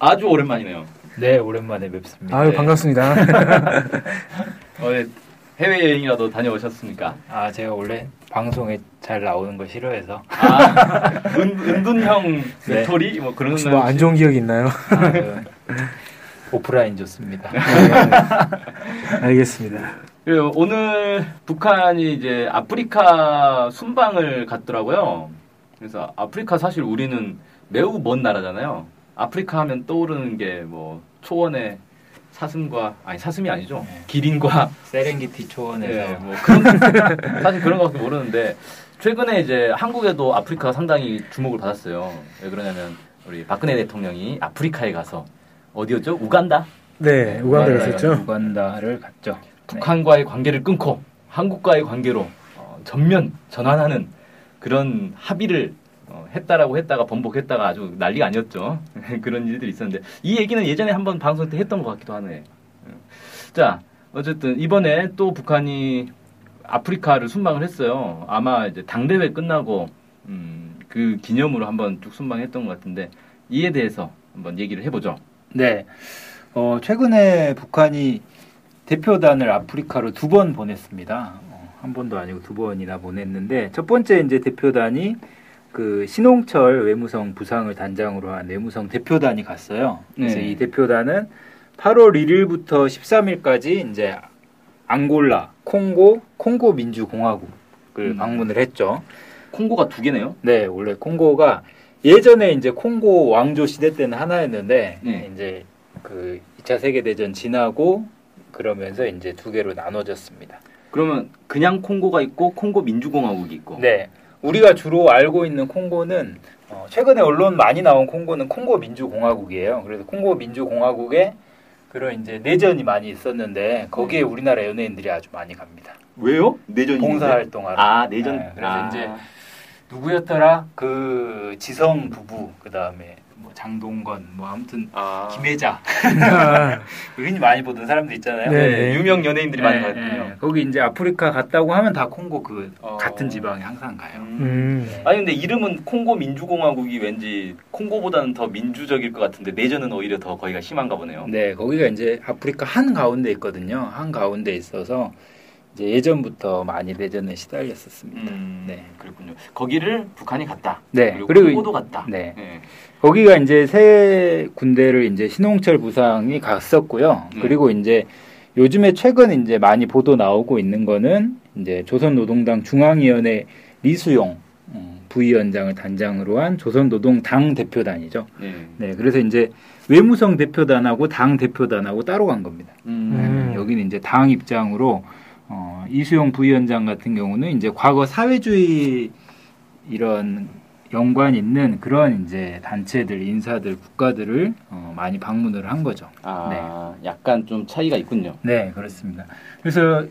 아주 오랜만이네요. 네, 오랜만에 뵙습니다. 아유 네. 반갑습니다. 어, 네. 해외 여행이라도 다녀오셨습니까? 아, 제가 원래 방송에 잘 나오는 거 싫어해서 아, 은, 은둔형 네. 외톨이 뭐 그런 혹시 뭐안 좋은 기억 있나요? 아, 그, 오프라인 좋습니다. 알겠습니다. 그래요. 오늘 북한이 이제 아프리카 순방을 갔더라고요. 그래서 아프리카 사실 우리는 매우 먼 나라잖아요. 아프리카 하면 떠오르는 게 뭐 초원의 사슴과 아니 사슴이 아니죠. 네. 기린과 세렝게티 초원에서 네, 뭐 그런 사실 그런 거밖에 모르는데 최근에 이제 한국에도 아프리카가 상당히 주목을 받았어요. 왜 그러냐면 우리 박근혜 대통령이 아프리카에 가서 어디였죠? 우간다? 네 우간다 우간다에 갔었죠. 우간다를 갔죠. 네. 북한과의 관계를 끊고 한국과의 관계로 어, 전면 전환하는 그런 합의를 어, 했다라고 했다가 번복했다가 아주 난리가 아니었죠. 그런 일들이 있었는데 이 얘기는 예전에 한번 방송 때 했던 것 같기도 하네. 음. 자 어쨌든 이번에 또 북한이 아프리카를 순방을 했어요. 아마 이제 당대회 끝나고 음, 그 기념으로 한번 쭉 순방했던 것 같은데 이에 대해서 한번 얘기를 해보죠. 네. 어, 최근에 북한이 대표단을 아프리카로 두 번 보냈습니다. 어, 한 번도 아니고 두 번이나 보냈는데 첫 번째 이제 대표단이 그 신홍철 외무성 부상을 단장으로 한 외무성 대표단이 갔어요. 그래서 네. 이 대표단은 8월 1일부터 13일까지 이제 앙골라, 콩고, 콩고 민주공화국을 음. 방문을 했죠. 콩고가 두 개네요. 네, 원래 콩고가 예전에 이제 콩고 왕조 시대 때는 하나였는데 네. 이제 그 2차 세계 대전 지나고 그러면서 이제 두 개로 나눠졌습니다. 그러면 그냥 콩고가 있고 콩고 민주공화국이 있고. 네. 우리가 주로 알고 있는 콩고는 어, 최근에 언론 많이 나온 콩고는 콩고 민주공화국이에요. 그래서 콩고 민주공화국에 그런 이제 내전이 많이 있었는데 거기에 우리나라 연예인들이 아주 많이 갑니다. 왜요? 내전이 봉사활동하러. 아 내전. 네, 그래서 아. 이제 누구였더라? 그 지성 부부 그 다음에 뭐 장동건 뭐 아무튼 아. 김혜자 아, 흔히 많이 보던 사람들 있잖아요. 네. 네, 유명 연예인들이 많이 네. 네. 거기 이제 아프리카 갔다고 하면 다 콩고 그 어. 같은 지방에 항상 가요. 음. 음. 아니 근데 이름은 콩고 민주공화국이 왠지 콩고보다는 더 민주적일 것 같은데 내전은 오히려 더 거기가 심한가 보네요. 네, 거기가 이제 아프리카 한 가운데 있거든요. 한 가운데 있어서 이제 예전부터 많이 내전에 시달렸었습니다. 음, 네. 그렇군요. 거기를 북한이 갔다. 네, 그리고, 그리고 콩고도 갔다. 네. 네. 거기가 이제 새 군대를 이제 신홍철 부상이 갔었고요. 네. 그리고 이제 요즘에 최근 이제 많이 보도 나오고 있는 거는 이제 조선노동당 중앙위원회 리수용 음, 부위원장을 단장으로 한 조선노동당 대표단이죠. 네. 네, 그래서 이제 외무성 대표단하고 당 대표단하고 따로 간 겁니다. 음. 음. 여기는 이제 당 입장으로 어, 이수용 부위원장 같은 경우는 이제 과거 사회주의 이런 연관 있는 그런 이제 단체들, 인사들, 국가들을 어, 많이 방문을 한 거죠. 아, 약간 좀 차이가 있군요. 네, 그렇습니다. 그래서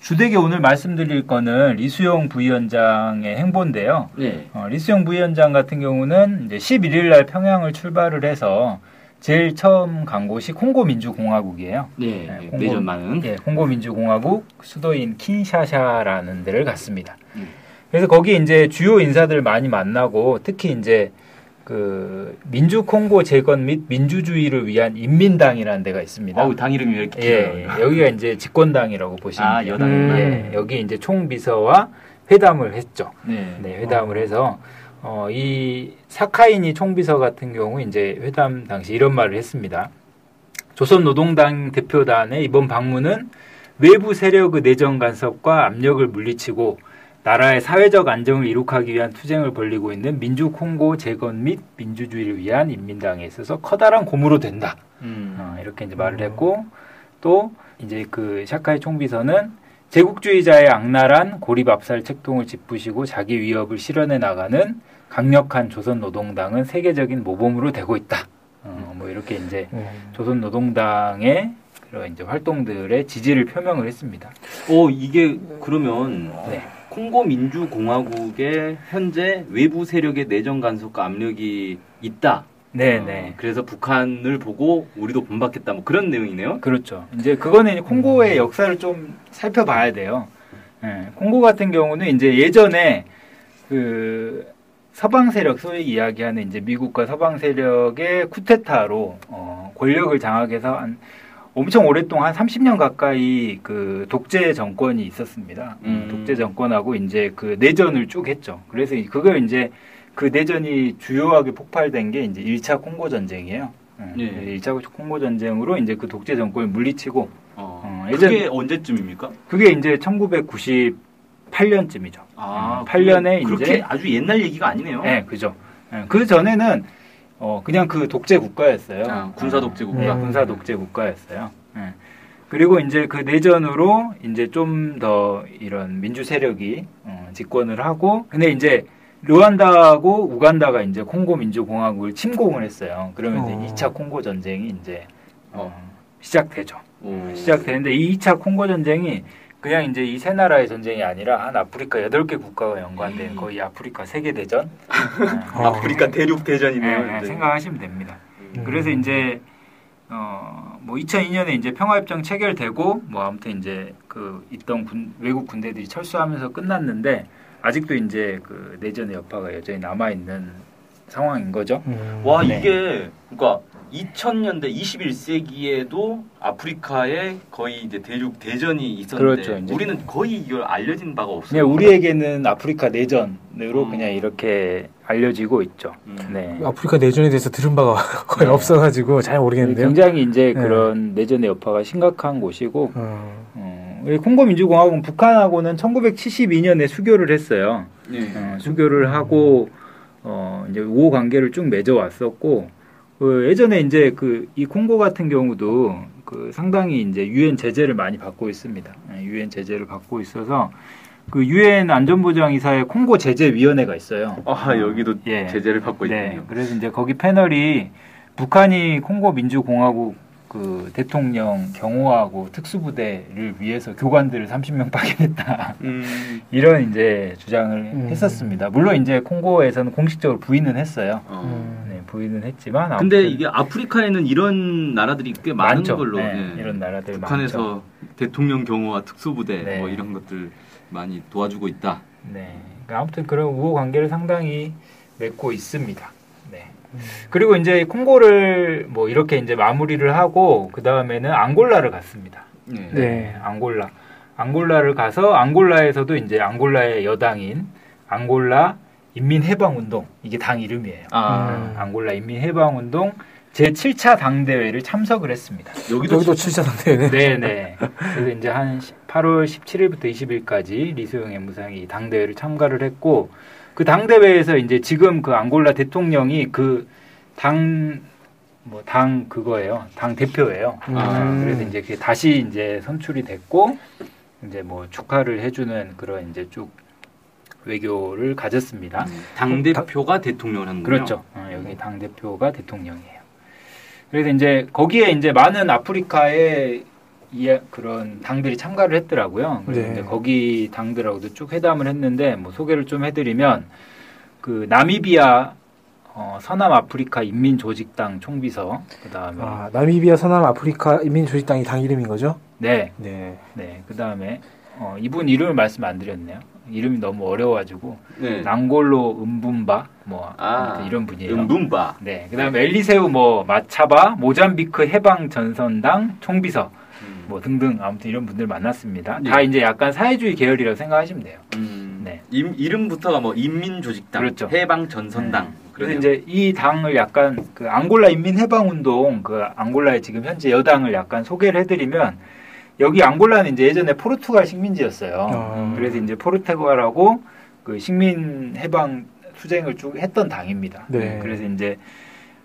주되게 오늘 말씀드릴 거는 리수용 부위원장의 행보인데요. 네. 어, 리수용 부위원장 같은 경우는 이제 11일 날 평양을 출발을 해서 제일 처음 간 곳이 콩고 민주공화국이에요. 네. 네, 네. 콩고- 내전 많은. 예, 콩고 민주공화국 수도인 킨샤샤라는 데를 갔습니다. 음. 그래서 거기 이제 주요 인사들 많이 만나고 특히 이제 그 민주 콩고 재건 및 민주주의를 위한 인민당이라는 데가 있습니다. 어우, 당 이름이 왜 이렇게 예, 길어요? 예, 여기가 이제 집권당이라고 보시면 아, 돼요. 여당이구나. 예, 여기 이제 총비서와 회담을 했죠. 네. 네, 회담을 해서 어, 이 사카이니 총비서 같은 경우 이제 회담 당시 이런 말을 했습니다. 조선 노동당 대표단의 이번 방문은 외부 세력의 내정 간섭과 압력을 물리치고 나라의 사회적 안정을 이룩하기 위한 투쟁을 벌리고 있는 민주 콩고 재건 및 민주주의를 위한 인민당에 있어서 커다란 고무로 된다. 음. 어, 이렇게 이제 말을 했고 또 이제 그 샤카이 총비서는 제국주의자의 악랄한 고립 압살 책동을 짚으시고 자기 위협을 실현해 나가는 강력한 조선 노동당은 세계적인 모범으로 되고 있다. 어, 뭐 이렇게 이제 음. 조선 노동당의 그런 이제 활동들의 지지를 표명을 했습니다. 어 이게 그러면 네. 콩고 민주공화국의 현재 외부 세력의 내정 간섭과 압력이 있다. 네, 어, 네. 그래서 북한을 보고 우리도 본받겠다. 뭐 그런 내용이네요. 그렇죠. 이제 그거는 콩고의 역사를 좀 살펴봐야 돼요. 예, 콩고 같은 경우는 이제 예전에 그 서방 세력 소위 이야기하는 이제 미국과 서방 세력의 쿠데타로 어, 권력을 장악해서 한 엄청 오랫동안 한 30년 가까이 그 독재 정권이 있었습니다. 음. 독재 정권하고 이제 그 내전을 쭉 했죠. 그래서 이- 그걸 이제 그 내전이 주요하게 폭발된 게 이제 1차 콩고 전쟁이에요. 예. 예. 1차 콩고 전쟁으로 이제 그 독재 정권을 물리치고 어, 어, 그게 예전- 언제쯤입니까? 그게 이제 1998년쯤이죠. 아, 8년에 그렇게 이제 아주 옛날 얘기가 아니네요. 네, 그죠. 예, 그 전에는 어 그냥 그 독재 국가였어요. 아, 군사 독재 국가. 네, 군사 독재 국가였어요. 예. 그리고 이제 그 내전으로 이제 좀 더 이런 민주 세력이 어, 집권을 하고 근데 이제 르완다하고 우간다가 이제 콩고 민주공화국을 침공을 했어요. 그러면 어. 이제 2차 콩고 전쟁이 이제 어, 어. 시작되죠. 오. 시작되는데 이 2차 콩고 전쟁이 그냥 이제 이 세 나라의 전쟁이 아니라 한 아프리카 8개 국가가 연관된 거의 아프리카 세계 대전 어. 아프리카 대륙 대전이네요. 네, 네, 네. 생각하시면 됩니다. 음. 그래서 이제 어뭐 2002년에 이제 평화협정 체결되고 뭐 아무튼 이제 그 있던 군, 외국 군대들이 철수하면서 끝났는데 아직도 이제 그 내전의 여파가 여전히 남아 있는 상황인 거죠. 음. 와 네. 이게 그러니까 2000년대 21세기에도 아프리카에 거의 이제 대륙 대전이 있었는데 그렇죠, 이제. 우리는 거의 이걸 알려진 바가 없어요. 우리에게는 아프리카 내전으로 음. 그냥 이렇게 알려지고 있죠. 음. 네. 아프리카 내전에 대해서 들은 바가 거의 네. 없어가지고 잘 모르겠는데요. 굉장히 이제 네. 그런 내전의 여파가 심각한 곳이고 어. 어, 이 콩고 민주공화국은 북한하고는 1972년에 수교를 했어요. 네. 어, 수교를 하고 어, 이제 우호 관계를 쭉 맺어 왔었고 그 예전에 이제 그 이 콩고 같은 경우도 그 상당히 이제 유엔 제재를 많이 받고 있습니다. 예, 유엔 제재를 받고 있어서 그 유엔 안전보장이사의 콩고 제재위원회가 있어요. 아 여기도 예. 제재를 받고 네, 있군요. 그래서 이제 거기 패널이 북한이 콩고 민주공화국 그 대통령 경호하고 특수부대를 위해서 교관들을 30명 파견했다. 음. 이런 이제 주장을 음. 했었습니다. 물론 이제 콩고에서는 공식적으로 부인은 했어요. 어. 음. 네, 부인은 했지만 근데 이게 아프리카에는 이런 나라들이 꽤 많은 많죠. 걸로 네, 예. 이런 나라들 북한에서 많죠. 대통령 경호와 특수부대 네. 뭐 이런 것들 많이 도와주고 있다. 네, 그러니까 아무튼 그런 우호 관계를 상당히 맺고 있습니다. 네. 그리고 이제 콩고를 뭐 이렇게 이제 마무리를 하고 그 다음에는 앙골라를 갔습니다. 네. 네. 앙골라. 앙골라를 가서 앙골라에서도 이제 앙골라의 여당인 앙골라 인민해방운동 이게 당 이름이에요. 아 음. 앙골라 인민해방운동 제 7차 당대회를 참석을 했습니다. 여기도 여기도 7차 상태네. 네네. 그래서 이제 한 8월 17일부터 20일까지 리수영 애무상이 당대회를 참가를 했고 그 당대회에서 이제 지금 그 앙골라 대통령이 그 당 뭐 당 그거예요. 당 대표예요. 음. 아, 그래서 이제 그게 다시 이제 선출이 됐고 이제 뭐 축하를 해주는 그런 이제 쭉 외교를 가졌습니다. 당 대표가 대통령을 하는군요. 그렇죠. 어, 여기 당 대표가 대통령이에요. 그래서 이제 거기에 이제 많은 아프리카의 이 그런 당들이 참가를 했더라고요. 그래서 네. 거기 당들하고도 쭉 회담을 했는데 뭐 소개를 좀 해드리면 그 나미비아 어, 서남 아프리카 인민 조직당 총비서 그다음에 아, 나미비아 서남 아프리카 인민 조직당이 당 이름인 거죠? 네, 네. 네, 그다음에 어, 이분 이름을 말씀 안 드렸네요. 이름이 너무 어려워가지고 네. 낭골로 음분바 뭐 아, 이런 분이에요. 음분바. 네, 그다음 에 엘리세우 뭐 마차바, 모잠비크 해방 전선당 총비서 음. 뭐 등등 아무튼 이런 분들 만났습니다. 네. 다 이제 약간 사회주의 계열이라고 생각하시면 돼요. 음. 네. 임, 이름부터가 뭐 인민조직당, 그렇죠. 해방 전선당. 네. 그래서 이제 이 당을 약간 그 앙골라 인민해방운동 그 앙골라의 지금 현재 여당을 약간 소개를 해드리면 여기 앙골라는 이제 예전에 포르투갈 식민지였어요. 어. 그래서 이제 포르투갈하고 그 식민 해방 투쟁을 쭉 했던 당입니다. 네. 그래서 이제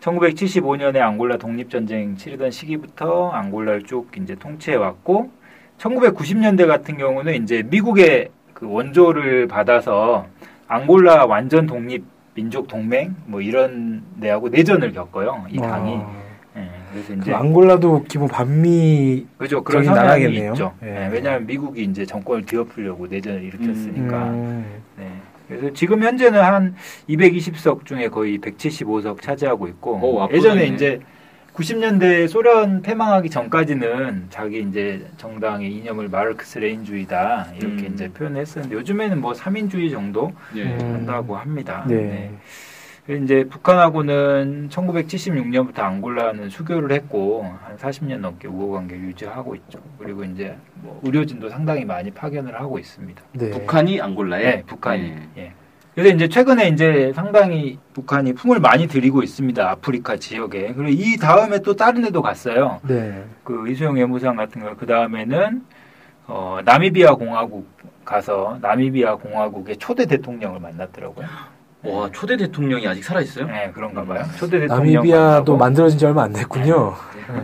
1975년에 앙골라 독립전쟁 치르던 시기부터 앙골라를 쭉 이제 통치해 왔고 1990년대 같은 경우는 이제 미국의 그 원조를 받아서 앙골라 완전 독립 민족 동맹 뭐 이런 데하고 내전을 겪어요. 이 당이. 어, 예, 그래서 그 이제 앙골라도 기본 반미 그죠 그런 나라겠네요. 있죠. 예. 예, 왜냐하면 미국이 이제 정권을 뒤엎으려고 내전을 일으켰으니까. 음, 네. 그래서 지금 현재는 한 220석 중에 거의 175석 차지하고 있고 오. 예전에 이제 90년대 소련 패망하기 전까지는 자기 이제 정당의 이념을 마르크스 레인주의다 이렇게 음. 이제 표현했었는데 요즘에는 뭐 3인주의 정도 예. 음. 한다고 합니다. 네. 그래서 이제 북한하고는 1976년부터 앙골라는 수교를 했고 한 40년 넘게 우호 관계를 유지하고 있죠. 그리고 이제 뭐 의료진도 상당히 많이 파견을 하고 있습니다. 네. 북한이 앙골라에 네, 북한이. 예. 예. 그래서 이제 최근에 이제 상당히 북한이 품을 많이 들이고 있습니다. 아프리카 지역에. 그리고 이 다음에 또 다른 데도 갔어요. 네. 그 이수영 외무상 같은 거. 그 다음에는 어, 나미비아 공화국 가서 나미비아 공화국의 초대 대통령을 만났더라고요. 와 초대 대통령이 아직 살아 있어요? 네, 그런가 봐요. 초대 대통령. 나미비아도. 만들어진 지 얼마 안 됐군요.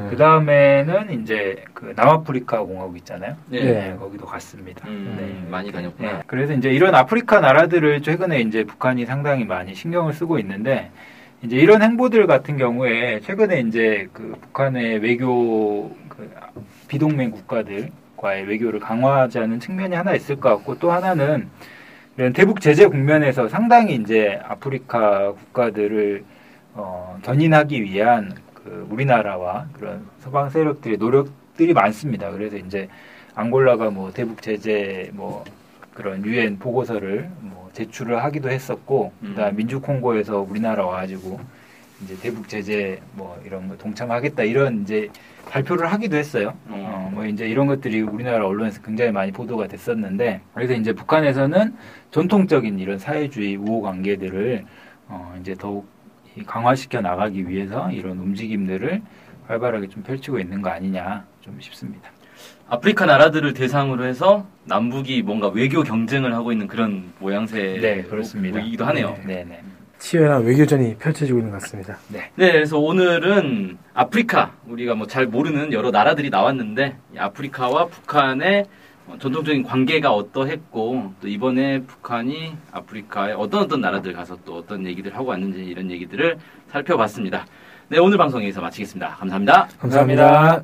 그 다음에는 이제 그 남아프리카 공화국 있잖아요. 네. 네, 거기도 갔습니다. 음, 네. 많이 다녔구나. 네, 그래서 이제 이런 아프리카 나라들을 최근에 이제 북한이 상당히 많이 신경을 쓰고 있는데 이제 이런 행보들 같은 경우에 최근에 이제 그 북한의 외교 그 비동맹 국가들과의 외교를 강화하자는 측면이 하나 있을 것 같고 또 하나는 이런 대북 제재 국면에서 상당히 이제 아프리카 국가들을 어, 견인하기 위한 그 우리나라와 그런 서방 세력들의 노력들이 많습니다. 그래서 이제 앙골라가 뭐 대북 제재 뭐 그런 유엔 보고서를 뭐 제출을 하기도 했었고 음. 그다음 민주 콩고에서 우리나라 와가지고 이제 대북 제재 뭐 이런 거 동참하겠다 이런 이제 발표를 하기도 했어요. 음. 어, 뭐 이제 이런 것들이 우리나라 언론에서 굉장히 많이 보도가 됐었는데 그래서 이제 북한에서는 전통적인 이런 사회주의 우호 관계들을 어, 이제 더욱 이 강화시켜 나가기 위해서 이런 움직임들을 활발하게 좀 펼치고 있는 거 아니냐 좀 싶습니다. 아프리카 나라들을 대상으로 해서 남북이 뭔가 외교 경쟁을 하고 있는 그런 모양새 네, 하네요. 네, 네. 치열한 외교전이 펼쳐지고 있는 것 같습니다. 네, 그래서 오늘은 아프리카 우리가 뭐 잘 모르는 여러 나라들이 나왔는데 이 아프리카와 북한의 어, 전통적인 관계가 어떠했고 또 이번에 북한이 아프리카의 어떤 어떤 나라들 가서 또 어떤 얘기들 하고 왔는지 이런 얘기들을 살펴봤습니다. 네, 오늘 방송 여기서 마치겠습니다. 감사합니다. 감사합니다.